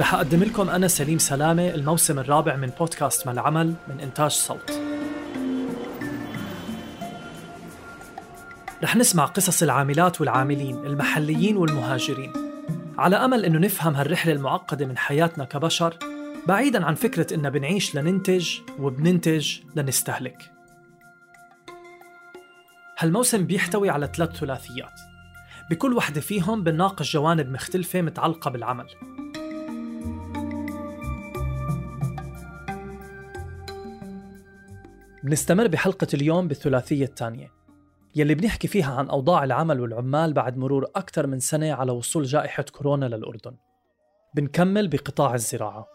رح أقدم لكم أنا سليم سلامة الموسم الرابع من بودكاست ما العمل من إنتاج صوت. رح نسمع قصص العاملات والعاملين المحليين والمهاجرين. على أمل أنه نفهم هالرحلة المعقدة من حياتنا كبشر بعيدا عن فكرة إننا بنعيش لننتج وبننتج لنستهلك. هالموسم بيحتوي على ثلاث ثلاثيات. بكل وحدة فيهم بنناقش جوانب مختلفة متعلقة بالعمل. بنستمر بحلقة اليوم بالثلاثية الثانية يلي بنحكي فيها عن أوضاع العمل والعمال بعد مرور أكثر من سنة على وصول جائحة كورونا للأردن. بنكمل بقطاع الزراعة.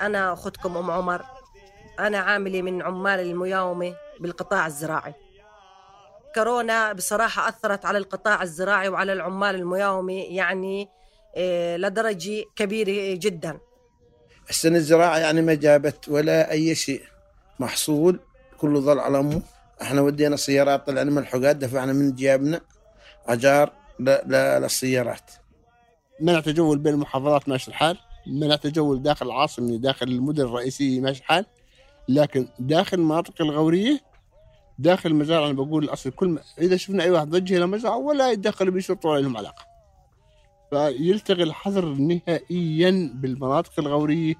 أنا أختكم أم عمر. أنا عاملة من عمال المياومة بالقطاع الزراعي. كورونا بصراحة أثرت على القطاع الزراعي وعلى العمال المياومة يعني لدرجة كبيرة جدا. السنة الزراعة يعني ما جابت ولا أي شيء محصول كله ظل على أمه. إحنا ودينا سيارات طلعنا من الحقات دفعنا من جيابنا أجار للسيارات. منع تجول بين المحافظات ماشي الحال منع تجول داخل العاصمة داخل المدن الرئيسية ماشي الحال. لكن داخل المناطق الغورية داخل المزارع أنا بقول الأصل كل ما إذا شفنا أي واحد ضج إلى مزرعة ولا يتدخل بيشرط ولا لهم علاقة. فيلتغي الحظر نهائيا بالمناطق الغورية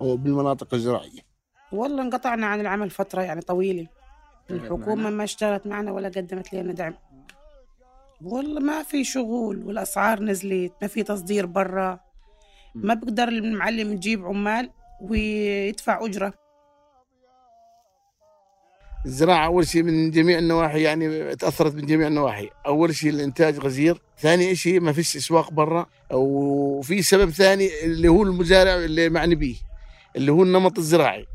وبالمناطق الزراعية. والله انقطعنا عن العمل فترة يعني طويلة. الحكومة ما اشتغلت معنا ولا قدمت لنا دعم. والله ما في شغل والأسعار نزلت ما في تصدير برا. ما بقدر المعلم يجيب عمال ويدفع أجرة. الزراعة أول شيء من جميع النواحي يعني تأثرت من جميع النواحي. أول شيء الإنتاج غزير ثاني شيء ما فيش أسواق برا وفي سبب ثاني اللي هو المزارع اللي معني به اللي هو النمط الزراعي.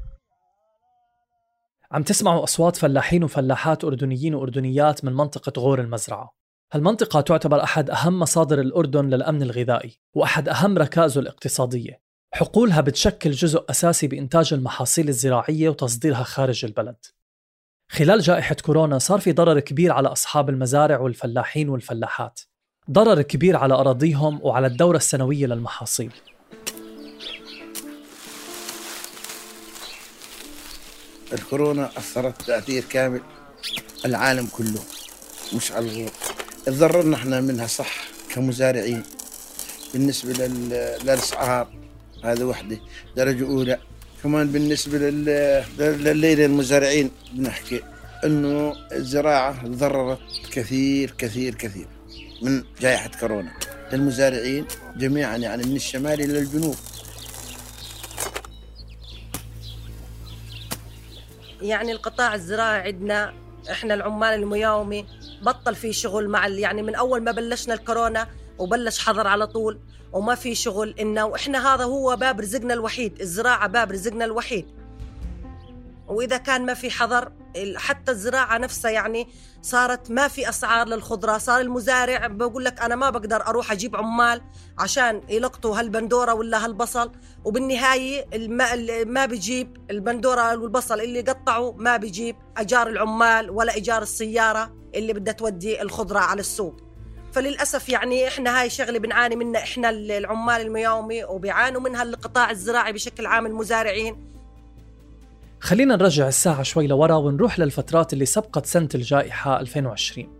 عم تسمعوا أصوات فلاحين وفلاحات أردنيين وأردنيات من منطقة غور المزرعة. هالمنطقة تعتبر أحد أهم مصادر الأردن للأمن الغذائي وأحد أهم ركائزه الاقتصادية. حقولها بتشكل جزء أساسي بإنتاج المحاصيل الزراعية وتصديرها خارج البلد. خلال جائحة كورونا صار في ضرر كبير على أصحاب المزارع والفلاحين والفلاحات. ضرر كبير على أراضيهم وعلى الدورة السنوية للمحاصيل. الكورونا أثرت تأثير كامل العالم كله مش على الغور تضررنا إحنا منها صح كمزارعين. بالنسبة للأسعار هذا وحدة درجة أولى. كمان بالنسبة لليلة المزارعين بنحكي إنه الزراعة تضررت كثير كثير كثير من جائحة كورونا. للمزارعين جميعا يعني من الشمال إلى الجنوب. يعني القطاع الزراعي عندنا إحنا العمال المياومة بطل في شغل مع يعني من أول ما بلشنا الكورونا وبلش حظر على طول. وما في شغل إنه وإحنا هذا هو باب رزقنا الوحيد الزراعة باب رزقنا الوحيد. وإذا كان ما في حظر حتى الزراعة نفسها يعني صارت ما في أسعار للخضرة صار المزارع بقول لك أنا ما بقدر أروح أجيب عمال عشان يلقطوا هالبندورة ولا هالبصل. وبالنهاية ما, ما بيجيب البندورة والبصل اللي قطعوا ما بيجيب أجار العمال ولا إيجار السيارة اللي بدها تودي الخضرة على السوق. فللأسف يعني إحنا هاي شغلة بنعاني منها إحنا العمال المياومه وبيعانوا منها القطاع الزراعي بشكل عام المزارعين. خلينا نرجع الساعة شوي لورا ونروح للفترات اللي سبقت سنة الجائحة 2020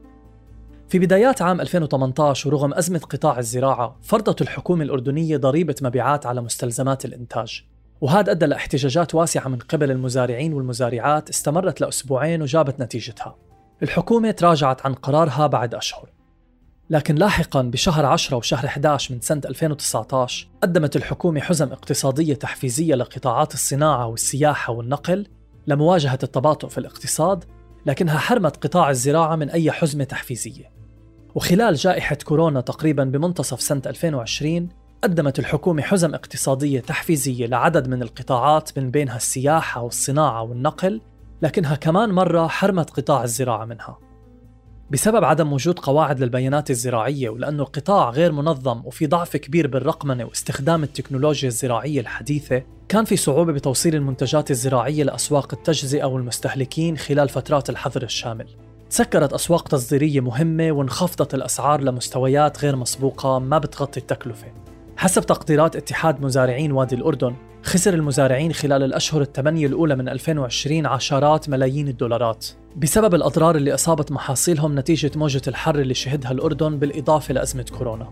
في بدايات عام 2018 ورغم أزمة قطاع الزراعة فرضت الحكومة الأردنية ضريبة مبيعات على مستلزمات الإنتاج. وهذا أدى لاحتجاجات واسعة من قبل المزارعين والمزارعات استمرت لأسبوعين وجابت نتيجتها. الحكومة تراجعت عن قرارها بعد أشهر. لكن لاحقا بشهر 10 وشهر 11 من سنة 2019 قدمت الحكومة حزم اقتصادية تحفيزية لقطاعات الصناعة والسياحة والنقل لمواجهة التباطؤ في الاقتصاد لكنها حرمت قطاع الزراعة من أي حزمة تحفيزية. وخلال جائحة كورونا تقريبا بمنتصف سنة 2020 قدمت الحكومة حزم اقتصادية تحفيزية لعدد من القطاعات من بينها السياحة والصناعة والنقل لكنها كمان مرة حرمت قطاع الزراعة منها. بسبب عدم وجود قواعد للبيانات الزراعية ولأنه القطاع غير منظم وفي ضعف كبير بالرقمنة واستخدام التكنولوجيا الزراعية الحديثة كان في صعوبة بتوصيل المنتجات الزراعية لأسواق التجزئة والمستهلكين خلال فترات الحظر الشامل. تسكرت أسواق تصديرية مهمة وانخفضت الأسعار لمستويات غير مسبوقة ما بتغطي التكلفة. حسب تقديرات اتحاد مزارعين وادي الأردن خسر المزارعين خلال الأشهر الثمانية الأولى من 2020 عشرات ملايين الدولارات. بسبب الأضرار اللي أصابت محاصيلهم نتيجة موجة الحر اللي شهدها الأردن بالإضافة لأزمة كورونا.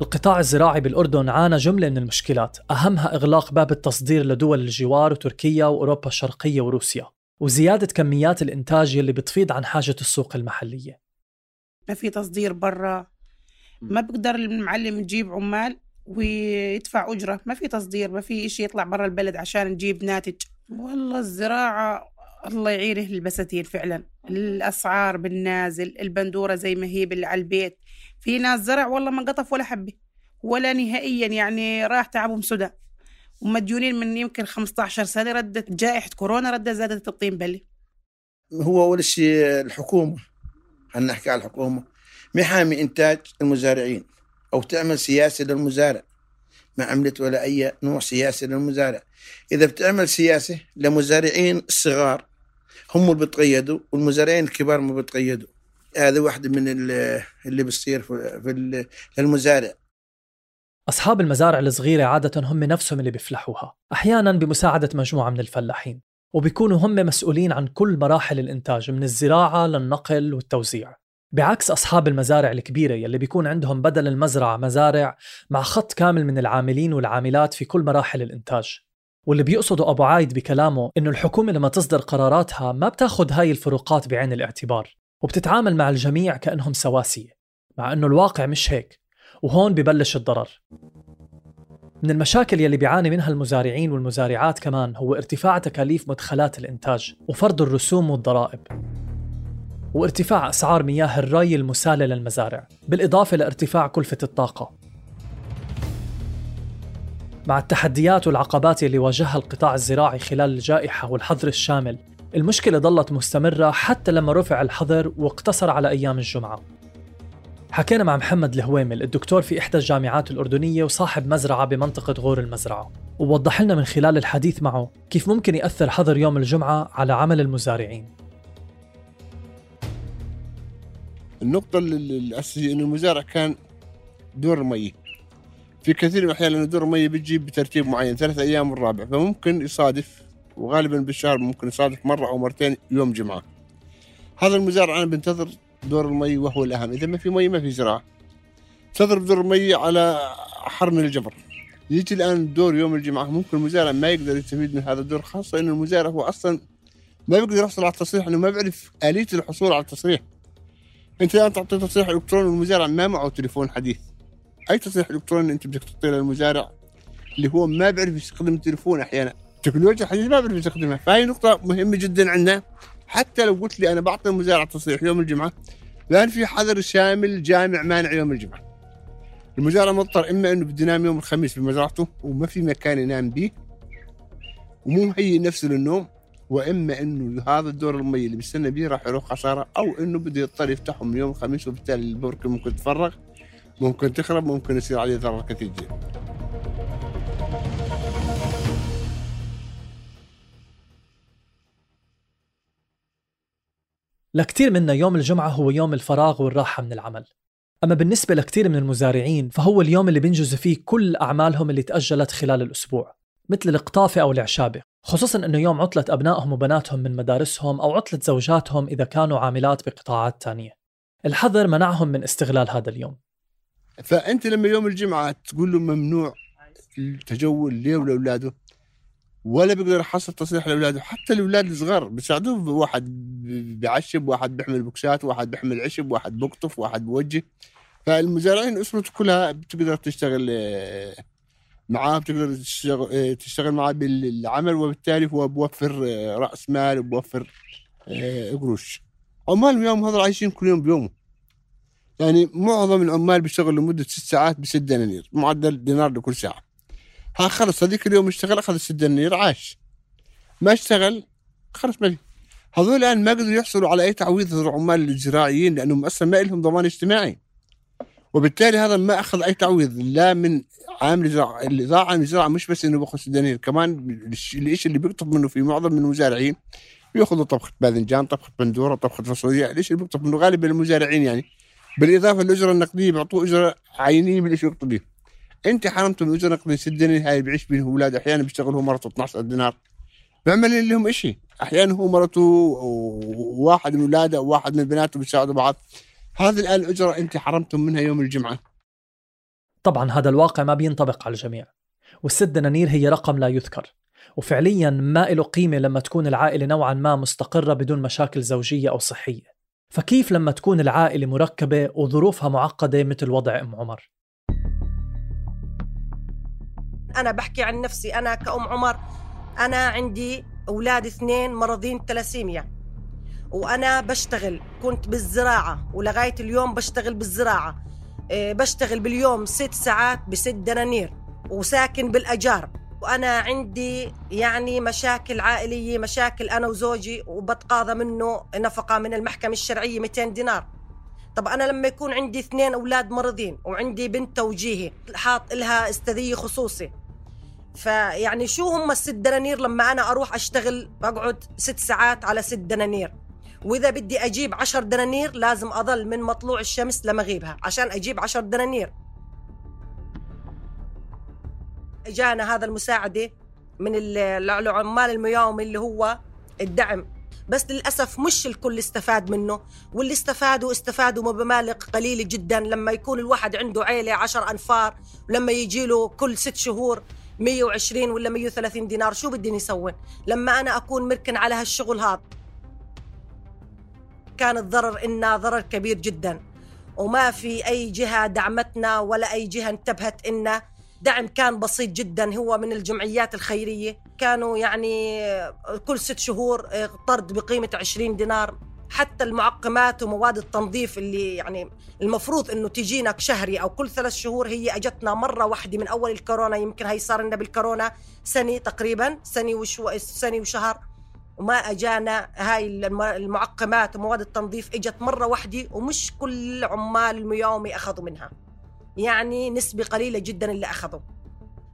القطاع الزراعي بالأردن عانى جملة من المشكلات أهمها إغلاق باب التصدير لدول الجوار وتركيا وأوروبا الشرقية وروسيا وزيادة كميات الإنتاج يلي بتفيض عن حاجة السوق المحلية. ما في تصدير برا. ما بقدر المعلم يجيب عمال ويدفع أجرة. ما في تصدير ما في إشي يطلع برا البلد عشان نجيب ناتج. والله الزراعة الله يعينه البساتين فعلا. الأسعار بالنازل البندورة زي ما هي باللي على البيت. في ناس زرع والله ما قطف ولا حبة ولا نهائيا يعني راح تعبهم سدى. ومديونين من يمكن 15 سنة ردت جائحة كورونا ردت زادت الطين بلي. هو أول شيء الحكومة. خلينا نحكي على الحكومة. محامي إنتاج المزارعين أو تعمل سياسة للمزارع. ما عملت ولا أي نوع سياسة للمزارع. إذا بتعمل سياسة لمزارعين الصغار هم اللي بتقيدوا والمزارعين الكبار ما بتقيدوا هذا واحدة من اللي بصير في, في للمزارع. أصحاب المزارع الصغيرة عادة هم نفسهم اللي بيفلحوها. أحيانا بمساعدة مجموعة من الفلاحين. وبيكونوا هم مسؤولين عن كل مراحل الإنتاج من الزراعة للنقل والتوزيع. بعكس أصحاب المزارع الكبيرة يلي بيكون عندهم بدل المزرعة مزارع مع خط كامل من العاملين والعاملات في كل مراحل الإنتاج. واللي بيقصده أبو عايد بكلامه إنه الحكومة لما تصدر قراراتها ما بتاخد هاي الفروقات بعين الاعتبار وبتتعامل مع الجميع كأنهم سواسية مع إنه الواقع مش هيك وهون ببلش الضرر. من المشاكل يلي بيعاني منها المزارعين والمزارعات كمان هو ارتفاع تكاليف مدخلات الإنتاج وفرض الرسوم والضرائب. وارتفاع أسعار مياه الري المسالة للمزارع بالإضافة لارتفاع كلفة الطاقة. مع التحديات والعقبات اللي واجهها القطاع الزراعي خلال الجائحة والحظر الشامل المشكلة ظلت مستمرة حتى لما رفع الحظر واقتصر على أيام الجمعة. حكينا مع محمد الهويمل الدكتور في إحدى الجامعات الأردنية وصاحب مزرعة بمنطقة غور المزرعة. ووضح لنا من خلال الحديث معه كيف ممكن يأثر حظر يوم الجمعة على عمل المزارعين. النقطة الأساسية إنه المزارع كان دور مي في كثير من الأحيان دور المي بتجيب بترتيب معين ثلاث أيام الرابع فممكن يصادف وغالبا بالشهر ممكن يصادف مرة أو مرتين يوم جمعة. هذا المزارع أنا بنتظر دور المي وهو الأهم. إذا ما في مي ما في زراعة. تضرب دور المي على حرم الجبر. يجي الآن دور يوم الجمعة. ممكن المزارع ما يقدر يستفيد من هذا الدور خاصة إنه المزارع هو أصلا ما بيقدر يحصل على التصريح إنه ما بيعرف آلية الحصول على التصريح. أنت الآن تعطي تصريح إلكتروني للمزارع ما معه تليفون حديث. أي تصريح إلكتروني أنت بدك تعطيه للمزارع اللي هو ما بيعرف يستخدم التليفون أحيانا. التكنولوجيا الحديثه ما بيعرف يستخدمها. فهي نقطة مهمة جدا عندنا. حتى لو قلت لي أنا بعطي المزارع تصريح يوم الجمعة لأن في حظر شامل جامع مانع يوم الجمعة. المزارع مضطر إما إنه بده ينام يوم الخميس في مزرعته وما في مكان ينام به ومو مهيئ نفسه للنوم وإما إنه هذا الدور المي اللي بيستنى به راح يروح خسارة أو إنه بده يضطر يفتحه من يوم الخميس وبالتالي البركة ممكن تفرغ ممكن تخرب ممكن يصير عليه ضرر كثير جدا. لكثير منا يوم الجمعة هو يوم الفراغ والراحة من العمل. أما بالنسبة لكثير من المزارعين فهو اليوم اللي بينجزوا فيه كل أعمالهم اللي تأجلت خلال الأسبوع مثل القطافة أو العشابة خصوصا أنه يوم عطلة أبنائهم وبناتهم من مدارسهم أو عطلة زوجاتهم إذا كانوا عاملات بقطاعات تانية. الحظر منعهم من استغلال هذا اليوم. فأنت لما يوم الجمعة تقول له ممنوع التجول ليه ولأولاده؟ ولا بيقدر يحصل تصريح لاولاده حتى الأولاد الصغار بيساعدوه واحد بيعشب واحد بيحمل بوكسات واحد بيحمل عشب واحد بقطف واحد بوجه فالمزارعين اسرته كلها بتقدر تشتغل آه، معاه بتقدر تشتغل, آه، معاه بالعمل وبالتالي هو بوفر آه، رأس مال وبوفر قروش. عمال اليوم هذول عايشين كل يوم بيومه يعني معظم العمال بيشتغلوا لمدة ست ساعات بست دنانير معدل دينار لكل ساعة. ها خلص هذيك اليوم اشتغل أخذ الست دنانير عاش. ما اشتغل خلص مالي هذول الآن ما قدروا يحصلوا على أي تعويض العمال الزراعيين لأنهم أصلا ما لهم ضمان اجتماعي. وبالتالي هذا ما أخذ أي تعويض لا من عامل الزراعة اللي ضاع عامل الزراعة مش بس إنه بياخذ دنانير كمان الشيء اللي بيقطب منه في معظم من المزارعين بياخذوا طبخة باذنجان طبخة بندورة طبخة فاصوليا ليش اللي بيقطب منه؟ غالبا المزارعين يعني. بالإضافة للأجرة النقدية بيعطوه أجرة عينية إيش يقطب به انت حرمته من نقديه ست دنانير هاي بيعيش بين أولاد أحيانا بيشتغل هو مرته 12 دينار. بيعمل لهم شيء أحيانا هو مرته وواحد من أولاده وواحد من بناته بيساعدوا بعض. هذه الان الأجرة انت حرمتم منها يوم الجمعة. طبعا هذا الواقع ما بينطبق على الجميع. والست دنانير هي رقم لا يذكر. وفعليا ما له قيمة لما تكون العائلة نوعا ما مستقرة بدون مشاكل زوجية أو صحية. فكيف لما تكون العائلة مركبة وظروفها معقدة مثل وضع أم عمر؟ أنا بحكي عن نفسي أنا كأم عمر أنا عندي أولاد اثنين مرضين تلاسيميا. وأنا بشتغل كنت بالزراعة ولغاية اليوم بشتغل بالزراعة. إيه، بشتغل باليوم ست ساعات بست دنانير وساكن بالأجار. وأنا عندي يعني مشاكل عائلية مشاكل أنا وزوجي وبتقاضى منه نفقة من المحكمة الشرعية 200 دينار. طب أنا لما يكون عندي اثنين أولاد مرضين وعندي بنت توجيهي حاط لها استاذية خصوصي. فيعني شو هم الست دنانير لما أنا أروح أشتغل أقعد ست ساعات على ست دنانير؟ وإذا بدي أجيب عشر دنانير لازم أظل من مطلوع الشمس لمغيبها عشان أجيب عشر دنانير. اجانا هذا المساعدة من العمال المياومي اللي هو الدعم. بس للأسف مش الكل استفاد منه واللي استفادوا استفادوا بمبالغ قليلة جدا. لما يكون الواحد عنده عيلة عشر أنفار ولما يجي له كل ست شهور 120 ولا 130 دينار شو بدي يسوي لما أنا أكون مركن على هالشغل هذا كان الضرر إنه ضرر كبير جدا. وما في أي جهة دعمتنا ولا أي جهة انتبهت إنه دعم كان بسيط جدا هو من الجمعيات الخيرية. كانوا يعني كل ست شهور طرد بقيمة 20 دينار. حتى المعقمات ومواد التنظيف اللي يعني المفروض إنه تجينا شهري أو كل ثلاث شهور هي أجتنا مرة واحدة من أول الكورونا يمكن هي صار لنا بالكورونا سنة تقريبا سنة وشو سنة وشهر. وما أجانا هاي المعقمات ومواد التنظيف إجت مرة واحدة ومش كل عمال المياومي اخذوا منها. يعني نسبة قليلة جدا اللي أخذوا.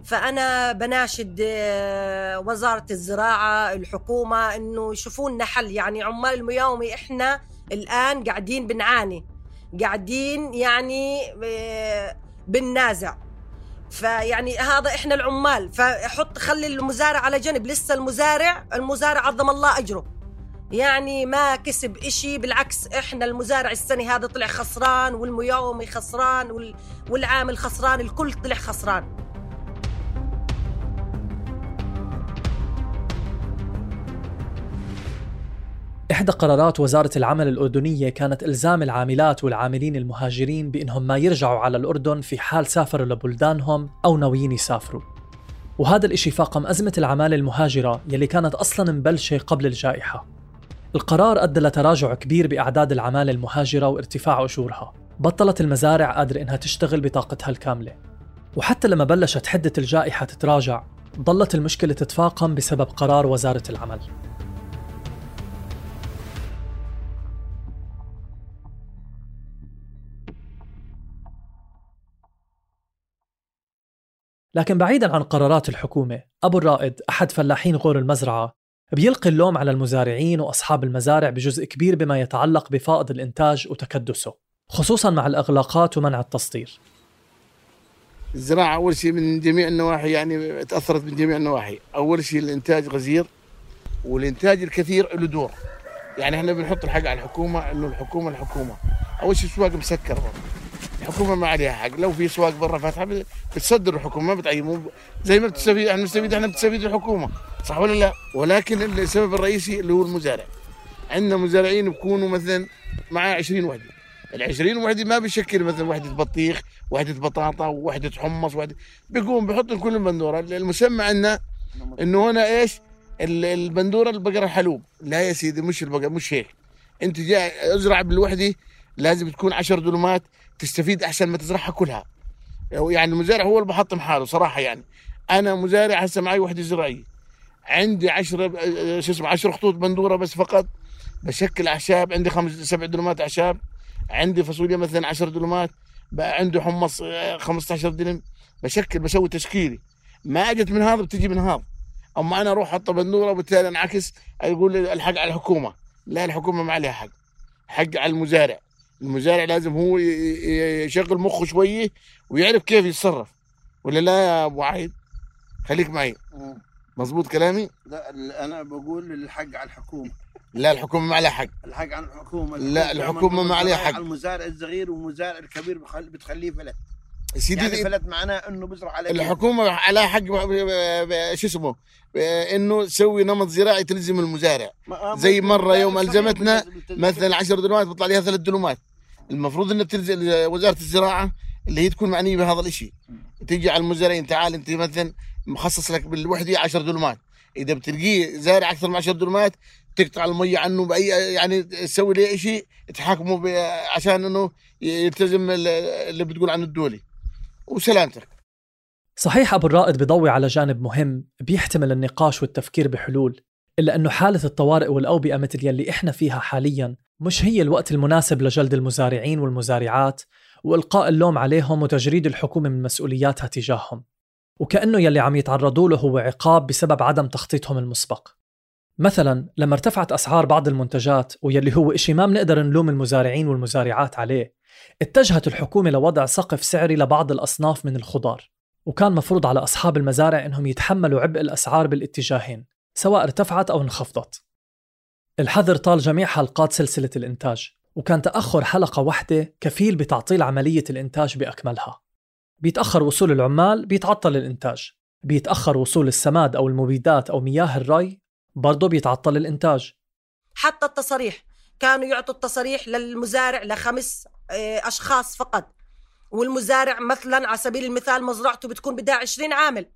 فأنا بناشد آه، وزارة الزراعة الحكومة إنه يشوفوا لنا حل يعني عمال المياومي إحنا الآن قاعدين بنعاني قاعدين يعني آه، بننازع. فيعني هذا إحنا العمال. فحط خلي المزارع على جنب. لسه المزارع المزارع عظم الله أجره. يعني ما كسب إشي بالعكس إحنا المزارع السنة هذا طلع خسران والمياومي خسران والعامل خسران الكل طلع خسران. إحدى قرارات وزارة العمل الأردنية كانت إلزام العاملات والعاملين المهاجرين بأنهم ما يرجعوا على الأردن في حال سافروا لبلدانهم أو ناويين يسافروا. وهذا الإشي فاقم أزمة العمالة المهاجرة يلي كانت أصلا مبلشة قبل الجائحة. القرار أدى لتراجع كبير بأعداد العمالة المهاجرة وارتفاع أجورها بطلت المزارع قادرة إنها تشتغل بطاقتها الكاملة. وحتى لما بلشت حدة الجائحة تتراجع ظلت المشكلة تتفاقم بسبب قرار وزارة العمل. لكن بعيدا عن قرارات الحكومة أبو الرائد أحد فلاحين غور المزرعة بيلقي اللوم على المزارعين وأصحاب المزارع بجزء كبير بما يتعلق بفائض الإنتاج وتكدسه خصوصا مع الإغلاقات ومنع التصدير. الزراعة أول شيء من جميع النواحي يعني تأثرت من جميع النواحي. أول شيء الإنتاج غزير والإنتاج الكثير له دور. يعني إحنا بنحط الحق على الحكومة إنه الحكومة الحكومة. أول شيء السواق مسكر الحكومة ما عليها حق. لو في سواق برا فاتحة بتصدر الحكومة ما بتعيموا زي ما بتستفيد إحنا بنستفيد إحنا بتستفيد الحكومة. صح ولا لا؟ ولكن السبب الرئيسي اللي هو المزارع. عندنا مزارعين بكونوا مثلا معاه 20 وحدة. ال 20 وحدة ما بيشكل مثلا وحدة بطيخ وحدة بطاطا وحدة حمص وحده بيقوم بيحط كل بندوره المسمى عندنا إنه هنا إيش؟ ال- البندورة البقره حلوب. لا يا سيدي مش البقره مش هيك. أنت جاي أزرع بالوحدة لازم تكون 10 دلمات تستفيد أحسن ما تزرعها كلها. يعني المزارع هو اللي بحطم حاله صراحة يعني. أنا مزارع هسه معي وحدة زراعية. عندي 10 شو اسمه 10 خطوط بندورة بس فقط. بشكل أعشاب عندي خمس سبع دلمات أعشاب. عندي فاصوليا مثلا 10 دلمات بقى عنده حمص آه، 15 دلم. بشكل بسوي تشكيلي. ما أجت من هذا بتجي من هذا. أما أنا أروح أحط بندورة وبالتالي أنعكس يقول الحق على الحكومة. لا الحكومة ما عليها حق. حق على المزارع. المزارع لازم هو يشغل مخه شوية ويعرف كيف يتصرف. ولا لا يا أبو عايد؟ خليك معي. مزبوط كلامي؟ لا أنا بقول الحق على الحكومة. لا الحكومة ما عليها حق. الحق على الحكومة. لا، الحكومة ما عليها حق. على المزارع الصغير والمزارع الكبير بتخليه فلت. سيدي يعني فلت معناه إنه بزرع على الحكومة عليها حق شو اسمه؟ إنه تسوي نمط زراعي تلزم المزارع. ما- زي مرة يوم بتلزم- مثلا 10 دلومات بيطلع عليها ثلاث دلومات المفروض انه بتلزم وزارة الزراعة اللي هي تكون معنية بهذا الشيء تيجي على المزارعين تعال أنت مثلا مخصص لك بالوحدة 10 دلومات إذا بتلقيه زارع أكثر من 10 دلومات تقطع المية عنه باي يعني تسوي له شيء تحاكمه عشان إنه يلتزم ال- اللي بتقول عنه الدولي وسلامتك. صحيح أبو الرائد بيضوي على جانب مهم بيحتمل النقاش والتفكير بحلول. إلا أنه حالة الطوارئ والأوبئة مثل يلي إحنا فيها حاليا مش هي الوقت المناسب لجلد المزارعين والمزارعات وإلقاء اللوم عليهم وتجريد الحكومة من مسؤولياتها تجاههم. وكأنه يلي عم يتعرضوا له هو عقاب بسبب عدم تخطيطهم المسبق. مثلا لما ارتفعت أسعار بعض المنتجات ويلي هو إشي ما بنقدر نلوم المزارعين والمزارعات عليه اتجهت الحكومة لوضع سقف سعري لبعض الأصناف من الخضار وكان مفروض على أصحاب المزارع إنهم يتحملوا عبء الأسعار بالاتجاهين. سواء ارتفعت أو انخفضت. الحظر طال جميع حلقات سلسلة الإنتاج وكان تأخر حلقة واحدة كفيل بتعطيل عملية الإنتاج بأكملها. بيتأخر وصول العمال بيتعطل الإنتاج. بيتأخر وصول السماد أو المبيدات أو مياه الري برضه بيتعطل الإنتاج. حتى التصاريح كانوا يعطوا التصاريح للمزارع لخمس آه، أشخاص فقط. والمزارع مثلا على سبيل المثال مزرعته بتكون بدها 20 عامل.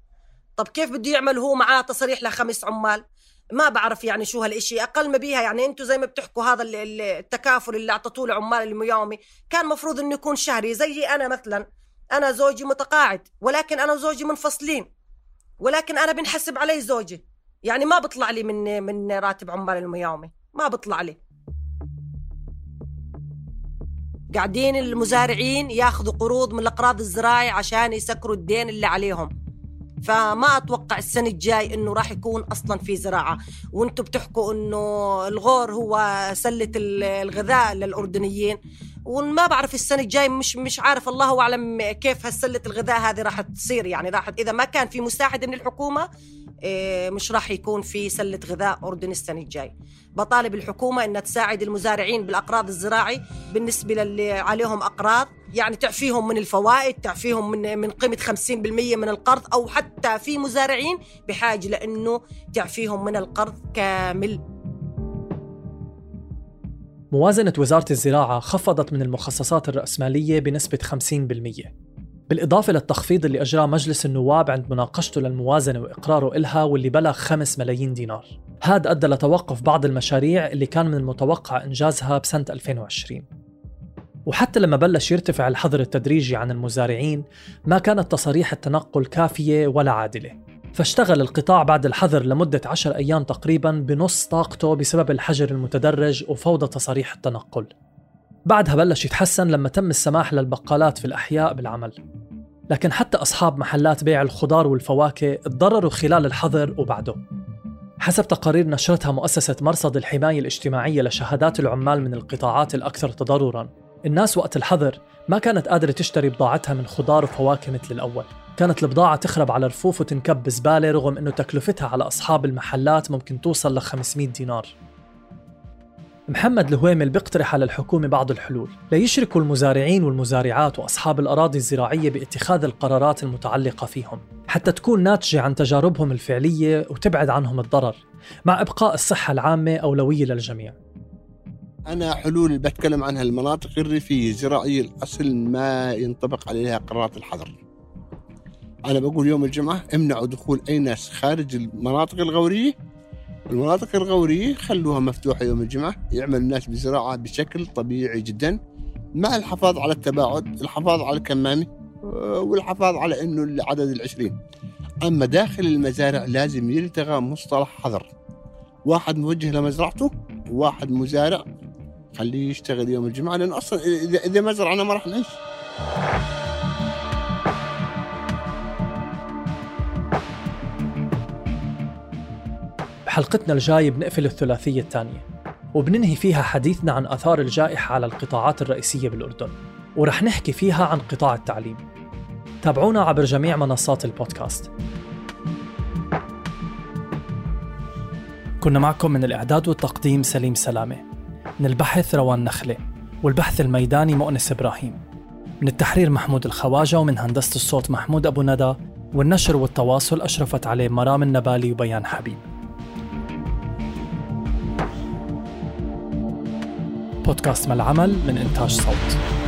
طب كيف بده يعمل هو معاه تصاريح لخمس عمال؟ ما بعرف يعني شو هالإشي. أقل ما بيها يعني أنتوا زي ما بتحكوا هذا ال- ال- التكافل اللي أعطتوه لعمال الميومي كان مفروض إنه يكون شهري. زي أنا مثلا أنا زوجي متقاعد ولكن أنا وزوجي منفصلين ولكن أنا بنحسب علي زوجي. يعني ما بطلع لي من من راتب عمال الميومي ما بطلع لي. قاعدين المزارعين ياخذوا قروض من الأقراض الزراعي عشان يسكروا الدين اللي عليهم. فما أتوقع السنة الجاي إنه راح يكون أصلا في زراعة. وأنتم بتحكوا إنه الغور هو سلة ال- الغذاء للأردنيين. وما بعرف السنة الجاي مش مش عارف الله أعلم كيف هالسلة الغذاء هذه راح تصير. يعني راح إذا ما كان في مساعدة من الحكومة مش راح يكون في سلة غذاء اردني السنة الجاي. بطالب الحكومة إنها تساعد المزارعين بالأقراض الزراعي بالنسبة للي عليهم أقراض يعني تعفيهم من الفوائد تعفيهم من من قيمة 50% من القرض أو حتى في مزارعين بحاجة لأنه تعفيهم من القرض كامل. موازنة وزارة الزراعة خفضت من المخصصات الرأسمالية بنسبة 50% بالإضافة للتخفيض اللي أجراه مجلس النواب عند مناقشته للموازنة وإقراره إلها واللي بلغ 5 ملايين دينار. هذا أدى لتوقف بعض المشاريع اللي كان من المتوقع إنجازها بسنة 2020 وحتى لما بلش يرتفع الحظر التدريجي عن المزارعين ما كانت تصاريح التنقل كافية ولا عادلة. فاشتغل القطاع بعد الحظر لمدة عشر أيام تقريبا بنص طاقته بسبب الحجر المتدرج وفوضى تصاريح التنقل. بعدها بلش يتحسن لما تم السماح للبقالات في الأحياء بالعمل. لكن حتى أصحاب محلات بيع الخضار والفواكه تضرروا خلال الحظر وبعده. حسب تقارير نشرتها مؤسسة مرصد الحماية الاجتماعية لشهادات العمال من القطاعات الأكثر تضرراً الناس وقت الحظر ما كانت قادرة تشتري بضاعتها من خضار وفواكه مثل الأول. كانت البضاعة تخرب على رفوف وتنكب بزبالة رغم أنه تكلفتها على أصحاب المحلات ممكن توصل ل 500 دينار. محمد الهويمل بيقترح على الحكومة بعض الحلول ليشركوا المزارعين والمزارعات وأصحاب الأراضي الزراعية باتخاذ القرارات المتعلقة فيهم حتى تكون ناتجة عن تجاربهم الفعلية وتبعد عنهم الضرر مع إبقاء الصحة العامة أولوية للجميع أنا حلول اللي بتكلم عنها المناطق الريفية الزراعيه الأصل ما ينطبق عليها قرارات الحظر. أنا بقول يوم الجمعة امنعوا دخول أي ناس خارج المناطق الغورية المناطق الغورية خلوها مفتوحة يوم الجمعة يعمل الناس بزراعة بشكل طبيعي جدا مع الحفاظ على التباعد الحفاظ على الكمامة آه، والحفاظ على إنه العدد العشرين. أما داخل المزارع لازم يلتغى مصطلح حظر واحد موجه لمزرعته وواحد مزارع خليه يشتغل يوم الجمعة لأن أصلا إذا إذا ما زرعنا ما راح نعيش. بحلقتنا الجاي بنقفل الثلاثية الثانية وبننهي فيها حديثنا عن آثار الجائحة على القطاعات الرئيسية بالأردن ورح نحكي فيها عن قطاع التعليم. تابعونا عبر جميع منصات البودكاست. كنا معكم من الإعداد والتقديم سليم سلامة من البحث روان نخلة والبحث الميداني مؤنس إبراهيم من التحرير محمود الخواجة ومن هندسة الصوت محمود أبو ندى والنشر والتواصل أشرفت عليه مرام النبالي وبيان حبيب. بودكاست ما العمل من إنتاج صوت.